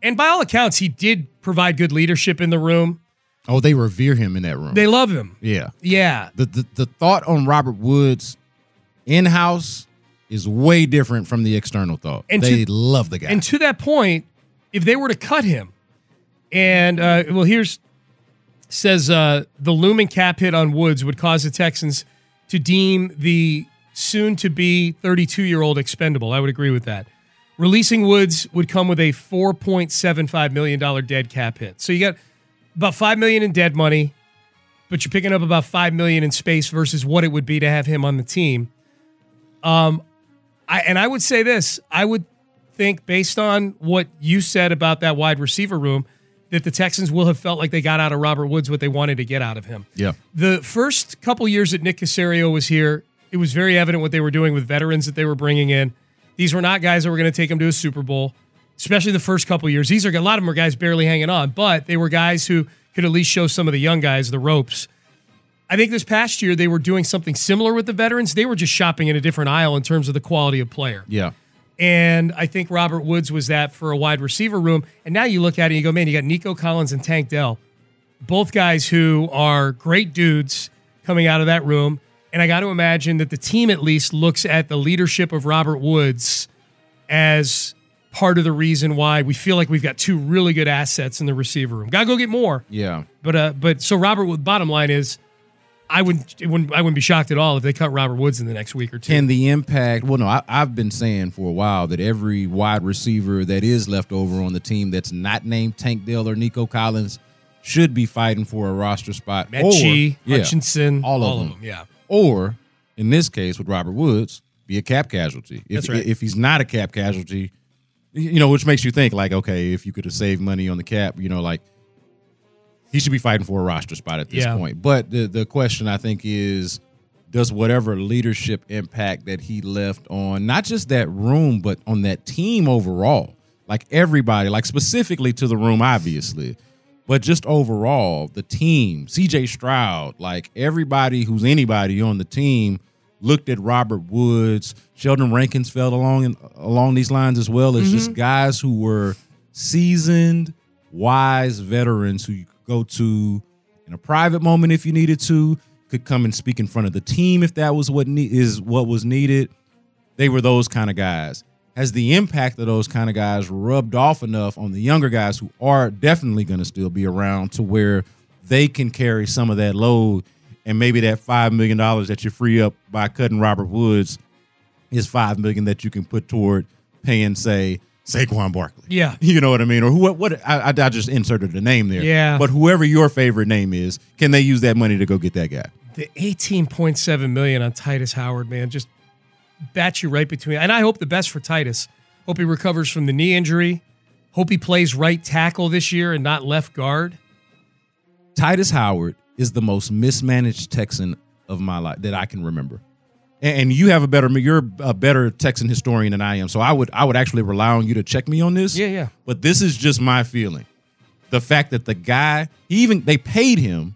And by all accounts, he did provide good leadership in the room. Oh, they revere him in that room. They love him. yeah. Yeah. The, the the thought on Robert Woods in house is way different from the external thought. And they to- love the guy. And to that point, if they were to cut him, and uh, well, here's says uh, the looming cap hit on Woods would cause the Texans to deem the soon to be 32 year old expendable. I would agree with that. Releasing Woods would come with a 4.75 million dollar dead cap hit. So you got about five million in dead money, but you're picking up about five million in space versus what it would be to have him on the team. Um, I and I would say this: I would think, based on what you said about that wide receiver room, that the Texans will have felt like they got out of Robert Woods what they wanted to get out of him. yeah. The first couple years that Nick Caserio was here, it was very evident what they were doing with veterans that they were bringing in. These were not guys that were going to take them to a Super Bowl, especially the first couple years. These are a lot of them are guys barely hanging on, but they were guys who could at least show some of the young guys the ropes. I think this past year they were doing something similar with the veterans. They were just shopping in a different aisle in terms of the quality of player. Yeah. And I think Robert Woods was that for a wide receiver room. And now you look at it and you go, man, you got Nico Collins and Tank Dell, both guys who are great dudes coming out of that room. And I got to imagine that the team at least looks at the leadership of Robert Woods as part of the reason why we feel like we've got two really good assets in the receiver room. Got to go get more. Yeah. But uh, but so Robert, Wood- bottom line is, I wouldn't, it wouldn't I wouldn't be shocked at all if they cut Robert Woods in the next week or two. And the impact, well, no, I, I've been saying for a while that every wide receiver that is left over on the team that's not named Tank Dell or Nico Collins should be fighting for a roster spot. Metchie, or, yeah, Hutchinson, all of all of them. them, yeah. Or in this case with Robert Woods, be a cap casualty. If, That's right. if he's not a cap casualty, you know, which makes you think like, okay, if you could have saved money on the cap, you know, like he should be fighting for a roster spot at this Yeah. point. But the the question I think is, does whatever leadership impact that he left on not just that room, but on that team overall, like everybody, like specifically to the room, obviously, but just overall, the team, CJ Stroud, like everybody who's anybody on the team looked at Robert Woods, Sheldon Rankins fell along along these lines as well as just mm-hmm. guys who were seasoned, wise veterans who go to in a private moment if you needed to, could come and speak in front of the team if that was what ne- is what was needed. They were those kind of guys. Has the impact of those kind of guys rubbed off enough on the younger guys who are definitely going to still be around to where they can carry some of that load and maybe that five million dollars that you free up by cutting Robert Woods is five million that you can put toward paying, say, Saquon Barkley. Yeah. [LAUGHS] You know what I mean? Or who? What? I, I, just inserted the name there. Yeah. But whoever your favorite name is, can they use that money to go get that guy? The 18.7 million on Tytus Howard, man, just bat you right between. And I hope the best for Tytus. Hope he recovers from the knee injury. Hope he plays right tackle this year and not left guard. Tytus Howard is the most mismanaged Texan of my life that I can remember. And, you have a better you're a better Texan historian than I am. So I would I would actually rely on you to check me on this. Yeah, yeah. But this is just my feeling. The fact that the guy, he even they paid him,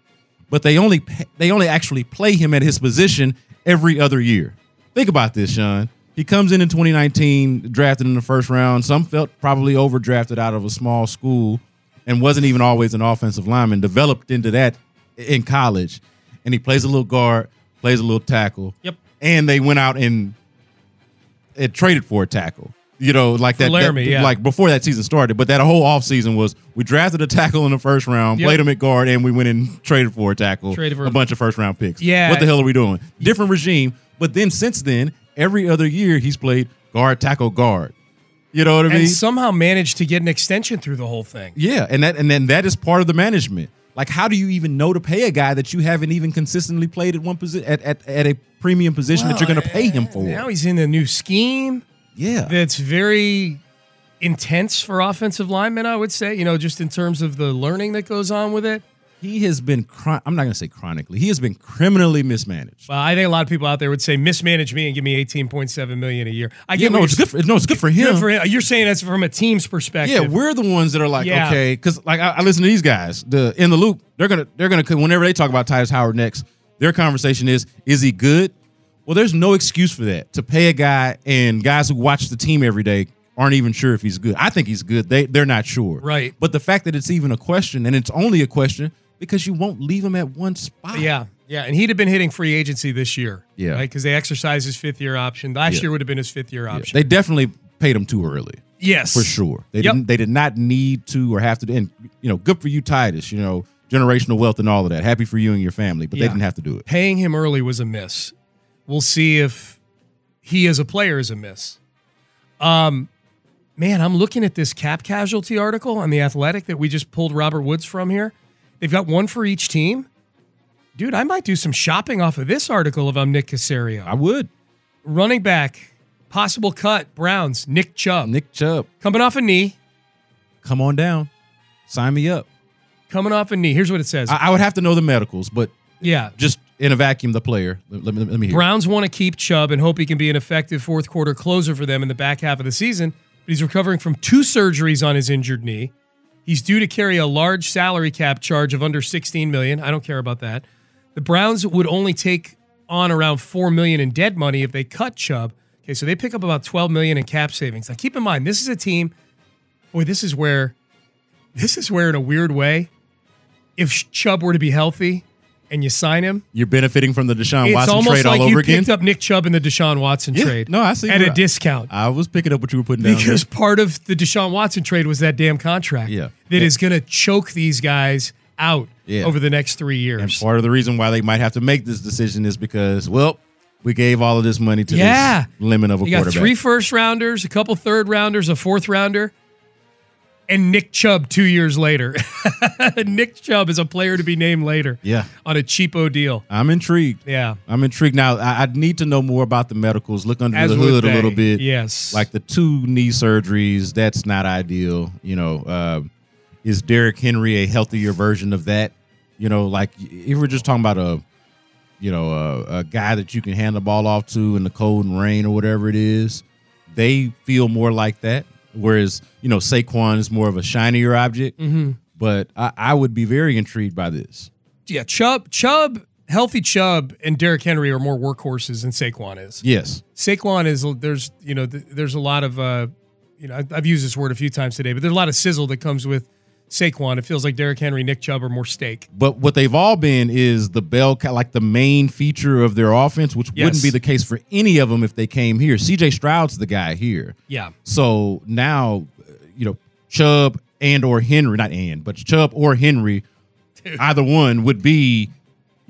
but they only they only actually play him at his position every other year. Think about this, Sean. He comes in in 2019, drafted in the first round. Some felt probably overdrafted out of a small school and wasn't even always an offensive lineman. Developed into that in college, and he plays a little guard, plays a little tackle. Yep. And they went out and it traded for a tackle. You know, like that, that- yeah. like before that season started. But that whole offseason was we drafted a tackle in the first round, Yep. played him at guard, and we went and traded for a tackle, Traded for a a- bunch of first round picks. Yeah. What the hell are we doing? Different regime. But then since then, every other year he's played guard, tackle, guard. You know what I mean? And somehow managed to get an extension through the whole thing. Yeah, and that and then that is part of the management. Like, how do you even know to pay a guy that you haven't even consistently played at one position at, at, at a premium position that you're going to pay him for? Now he's in a new scheme. Yeah. That's very intense for offensive linemen, I would say, you know, just in terms of the learning that goes on with it. He has been. I'm not going to say chronically. He has been criminally mismanaged. Well, I think a lot of people out there would say mismanage me and give me 18.7 million a year. I Yeah, get no, it's good. For, no, it's good for him. Good for. You're saying that's from a team's perspective. Yeah, we're the ones that are like, Yeah. okay, because like I, I listen to these guys, the in the loop. They're gonna they're gonna whenever they talk about Tytus Howard next, their conversation is, is he good? Well, there's no excuse for that to pay a guy and guys who watch the team every day aren't even sure if he's good. I think he's good. They they're not sure. Right. But the fact that it's even a question and it's only a question because you won't leave him at one spot. Yeah, yeah, and he'd have been hitting free agency this year. Yeah. right, because they exercised his fifth year option. Last Yeah. year would have been his fifth year option. They definitely paid him too early. Yes. for sure. They Yep. didn't. They did not need to or have to. And you know, good for you, Tytus. You know, generational wealth and all of that. Happy for you and your family, but they didn't have to do it. Paying him early was a miss. We'll see if he as a player is a miss. Um, man, I'm looking at this cap casualty article on the Athletic that we just pulled Robert Woods from here. They've got one for each team. Dude, I might do some shopping off of this article if I'm um, Nick Caserio. I would. Running back, possible cut, Browns, Nick Chubb. Nick Chubb Coming off a knee. Come on down. Sign me up. Coming off a knee. Here's what it says. I, I would have to know the medicals, but yeah. just in a vacuum, the player. Let, let me let me hear. Browns want to keep Chubb and hope he can be an effective fourth quarter closer for them in the back half of the season. But he's recovering from two surgeries on his injured knee. He's due to carry a large salary cap charge of under 16 million. I don't care about that. The Browns would only take on around 4 million in dead money if they cut Chubb. Okay, so they pick up about 12 million in cap savings. Now keep in mind, this is a team boy, this is where this is where in a weird way if Chubb were to be healthy and you sign him, You're benefiting from the Deshaun it's Watson trade like all over again. You picked up Nick Chubb in the Deshaun Watson Yeah, trade. no, I see at a I- discount I was picking up what you were putting down. there. because part of the Deshaun Watson trade was that damn contract. Yeah. that is going to choke these guys out Yeah. over the next three years. and part of the reason why they might have to make this decision is because, well, we gave all of this money to Yeah. this lemon of a You got three first rounders, a couple third rounders, a fourth rounder, and Nick Chubb two years later. [LAUGHS] Nick Chubb is a player to be named later. Yeah. On a cheapo deal. I'm intrigued. Yeah. I'm intrigued. Now, I, I need to know more about the medicals. Look under As the hood a little bit. Yes. Like the two knee surgeries, that's not ideal. You know, uh, is Derrick Henry a healthier version of that? You know, like if we're just talking about a, you know, a, a guy that you can hand the ball off to in the cold and rain or whatever it is, they feel more like that. Whereas, you know, Saquon is more of a shinier object. Mhm. But I, I would be very intrigued by this. Yeah, Chubb, Chubb, healthy Chubb and Derrick Henry are more workhorses than Saquon is. Yes. Saquon is there's you know there's a lot of uh you know I've used this word a few times today, but there's a lot of sizzle that comes with Saquon. It feels like Derrick Henry, Nick Chubb are more steak. But what they've all been is the bell, like the main feature of their offense, which Yes. wouldn't be the case for any of them if they came here. CJ Stroud's the guy here. Yeah. So now, uh, you know, Chubb and or Henry, not and, but Chubb or Henry, either one would be,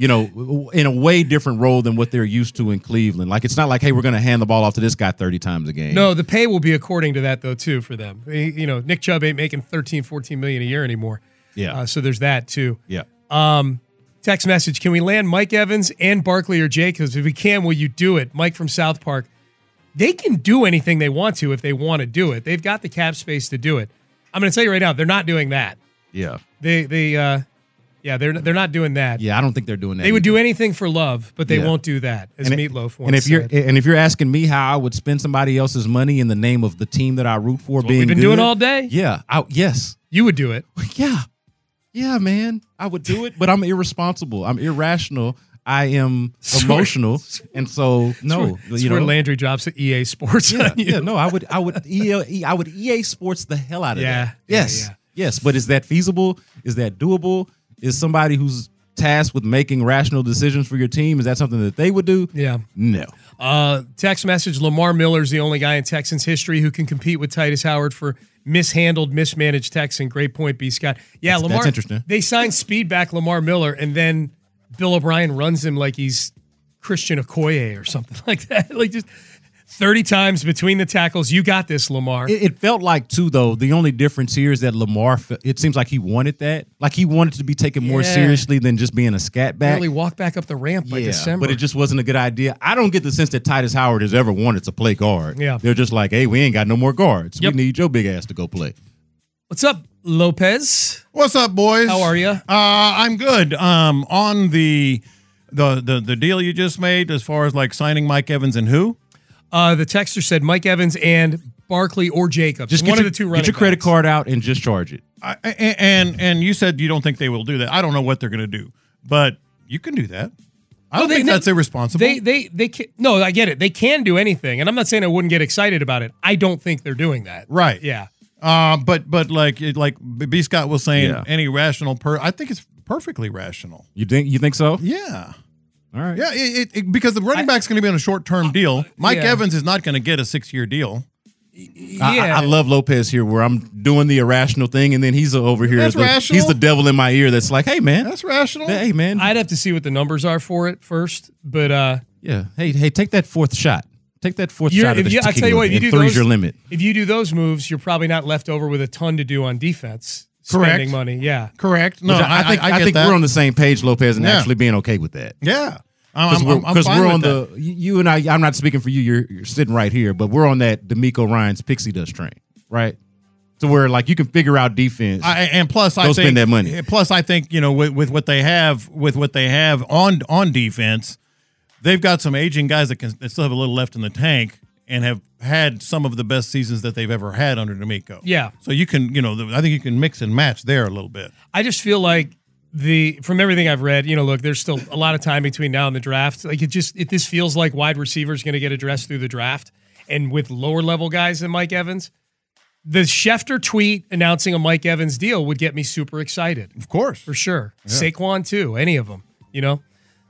you know, in a way different role than what they're used to in Cleveland. Like it's not like, hey, we're going to hand the ball off to this guy 30 times a game. No, the pay will be according to that though too for them. You know, Nick Chubb ain't making 13, 14 million a year anymore. Yeah. Uh, so there's that too. Yeah. Um, text message: Can we land Mike Evans and Barkley or Jacobs? If we can, will you do it? Mike from South Park. They can do anything they want to if they want to do it. They've got the cap space to do it. I'm going to tell you right now, they're not doing that. Yeah. They they uh, yeah, they're they're not doing that. Yeah, I don't think they're doing that. They would either. do anything for love, but they Yeah. won't do that. As And Meatloaf once And if you're and if you're asking me how I would spend somebody else's money in the name of the team that I root for being we've been good, doing all day. Yeah, I, yes, you would do it. [LAUGHS] Yeah, yeah, man, I would do it. But I'm irresponsible. I'm irrational. I am [LAUGHS] emotional, and so no, you where know. Landry drops at EA Sports. yeah, on you. yeah, no, I would, I would, EA, I would EA Sports the hell out of Yeah, that. yeah, Yes, yeah. yes, but is that feasible? Is that doable? Is somebody who's tasked with making rational decisions for your team? Is that something that they would do? Yeah. No. Uh, text message: Lamar Miller's the only guy in Texans history who can compete with Tytus Howard for mishandled, mismanaged Texan. Great point, B. Scott. Yeah, That's- Lamar. that's interesting. They signed speed back Lamar Miller, and then Bill O'Brien runs him like he's Christian Okoye or something [LAUGHS] like that. like just thirty times between the tackles. You got this, Lamar. It, it felt like too, though. The only difference here is that Lamar, it seems like he wanted that, like he wanted to be taken more seriously than just being a scat back. Barely walk back up the ramp by yeah, December. but it just wasn't a good idea. I don't get the sense that Tytus Howard has ever wanted to play guard. Yeah. they're just like, hey, we ain't got no more guards. Yep. We need your big ass to go play. What's up, Lopez? What's up, boys? How are you? Uh, I'm good. Um, on the the the the deal you just made, as far as like signing Mike Evans and who? Uh, the texter said Mike Evans and Barkley or Jacobs. Just one get of the two Running get your credit backs. card out and just charge it. I, a- and and you said you don't think they will do that. I don't know what they're going to do, but you can do that. I don't they- think they- that's irresponsible. They they they can, no, I get it. They can do anything, and I'm not saying I wouldn't get excited about it. I don't think they're doing that. right. Yeah. Uh, but but like like B Scott was saying, Yeah. any rational per, I think it's perfectly rational. You think you think so? Yeah. All right. Yeah, it, it, it- because the running back's going to be on a short term deal. Mike yeah. Evans is not going to get a six year deal. I, I- I love Lopez here, where I'm doing the irrational thing, and then he's over here. That's the, rational. He's the devil in my ear. That's like, hey man, That's rational. hey man, I'd have to see what the numbers are for it first, but uh, yeah. Hey hey, take that fourth shot. Take that 4th shot. If the you, I tell you what, if you do those, your limit. If you do those moves, you're probably not left over with a ton to do on defense. Correct. Spending money, yeah. Correct. No, I, I, think I, I, I, think that. we're on the same page, Lopez, and Yeah. actually being okay with that. Yeah. Because I'm, we're, I'm, I'm 'cause fine we're with on that. the you and I. I'm not speaking for you. You're, you're sitting right here, but we're on that DeMeco Ryans' pixie dust train, right? To where like you can figure out defense. I, and plus, I Go think spend that money. Plus, I think you know with, with what they have with what they have on on defense, they've got some aging guys that can that still have a little left in the tank and have had some of the best seasons that they've ever had under DeMeco. Yeah. So you can you know I think you can mix and match there a little bit. I just feel like the from everything I've read, you know, look, there's still a lot of time between now and the draft. Like it just it this feels like wide receivers going to get addressed through the draft, and with lower level guys than Mike Evans, the Schefter tweet announcing a Mike Evans deal would get me super excited Of course. for sure. Saquon too, any of them, you know.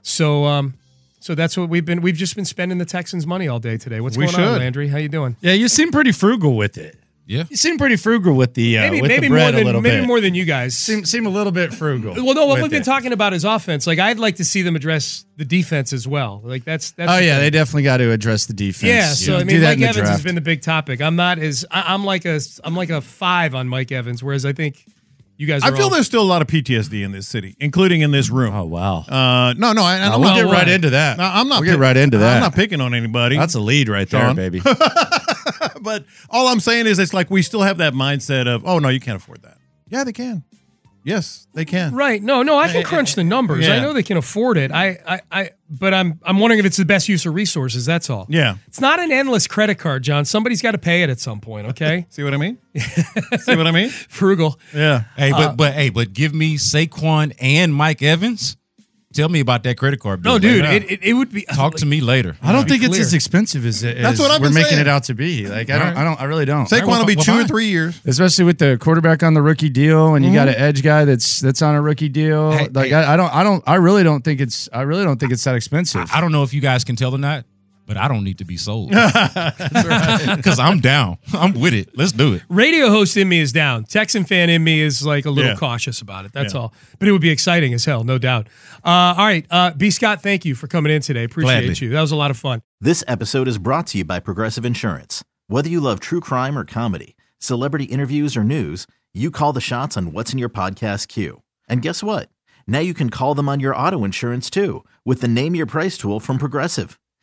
So um, so that's what we've been. We've just been spending the Texans' money all day today. What's We going on, should. Landry? How you doing? Yeah, you seem pretty frugal with it. Yeah. You seem pretty frugal with the uh, maybe with maybe the bread more than maybe bit. more than you guys. seem seem a little bit frugal. well, no, what we've been it. talking about is offense. Like I'd like to see them address the defense as well. Like that's that's Oh the yeah, thing. they definitely got to address the defense. Yeah, so You I do mean, that Mike in the Evans has been the big topic. I'm not as I, I'm like a I'm like a five on Mike Evans, whereas I think you guys. Are I feel all- there's still a lot of PTSD in this city, including in this room. Oh wow. Uh, no, no, I, No, I'm we'll get right into that. No, I'm not. We'll get right into that. I'm not picking on anybody. That's a lead right there, Sean. baby. [LAUGHS] but all I'm saying is, it's like we still have that mindset of, oh no, you can't afford that. Yeah, they can. Yes, they can. Right. No, no, I can crunch the numbers. I know they can afford it. I, I, I, but I'm, I'm wondering if it's the best use of resources. That's all. Yeah. It's not an endless credit card, John. Somebody's got to pay it at some point. [LAUGHS] Okay. See what I mean? [LAUGHS] See what I mean? Frugal. Yeah. Hey, but Uh, but hey, but give me Saquon and Mike Evans. Tell me about that credit card bill. No, dude, later. it, it, it would be. talk to me later. I don't be think it's as expensive as, as That's what I've we're making saying. it out to be. Like I don't, Alright. I don't, I really don't. Saquon will be well, two or three years. Especially with the quarterback on the rookie deal, and you got Mm-hmm. an edge guy that's that's on a rookie deal. Hey, like hey. I, I don't, I don't, I really don't think it's, I really don't think it's that expensive. I don't know if you guys can tell or not, but I don't need to be sold [LAUGHS] [LAUGHS] because I'm down. I'm with it. Let's do it. Radio host in me is down. Texan fan in me is like a little Yeah. cautious about it. That's Yeah. all. But it would be exciting as hell, no doubt. Uh, all right, uh, B. Scott, thank you for coming in today. Appreciate Gladly. you. That was a lot of fun. This episode is brought to you by Progressive Insurance. Whether you love true crime or comedy, celebrity interviews or news, you call the shots on what's in your podcast queue. And guess what? Now you can call them on your auto insurance too with the Name Your Price tool from Progressive.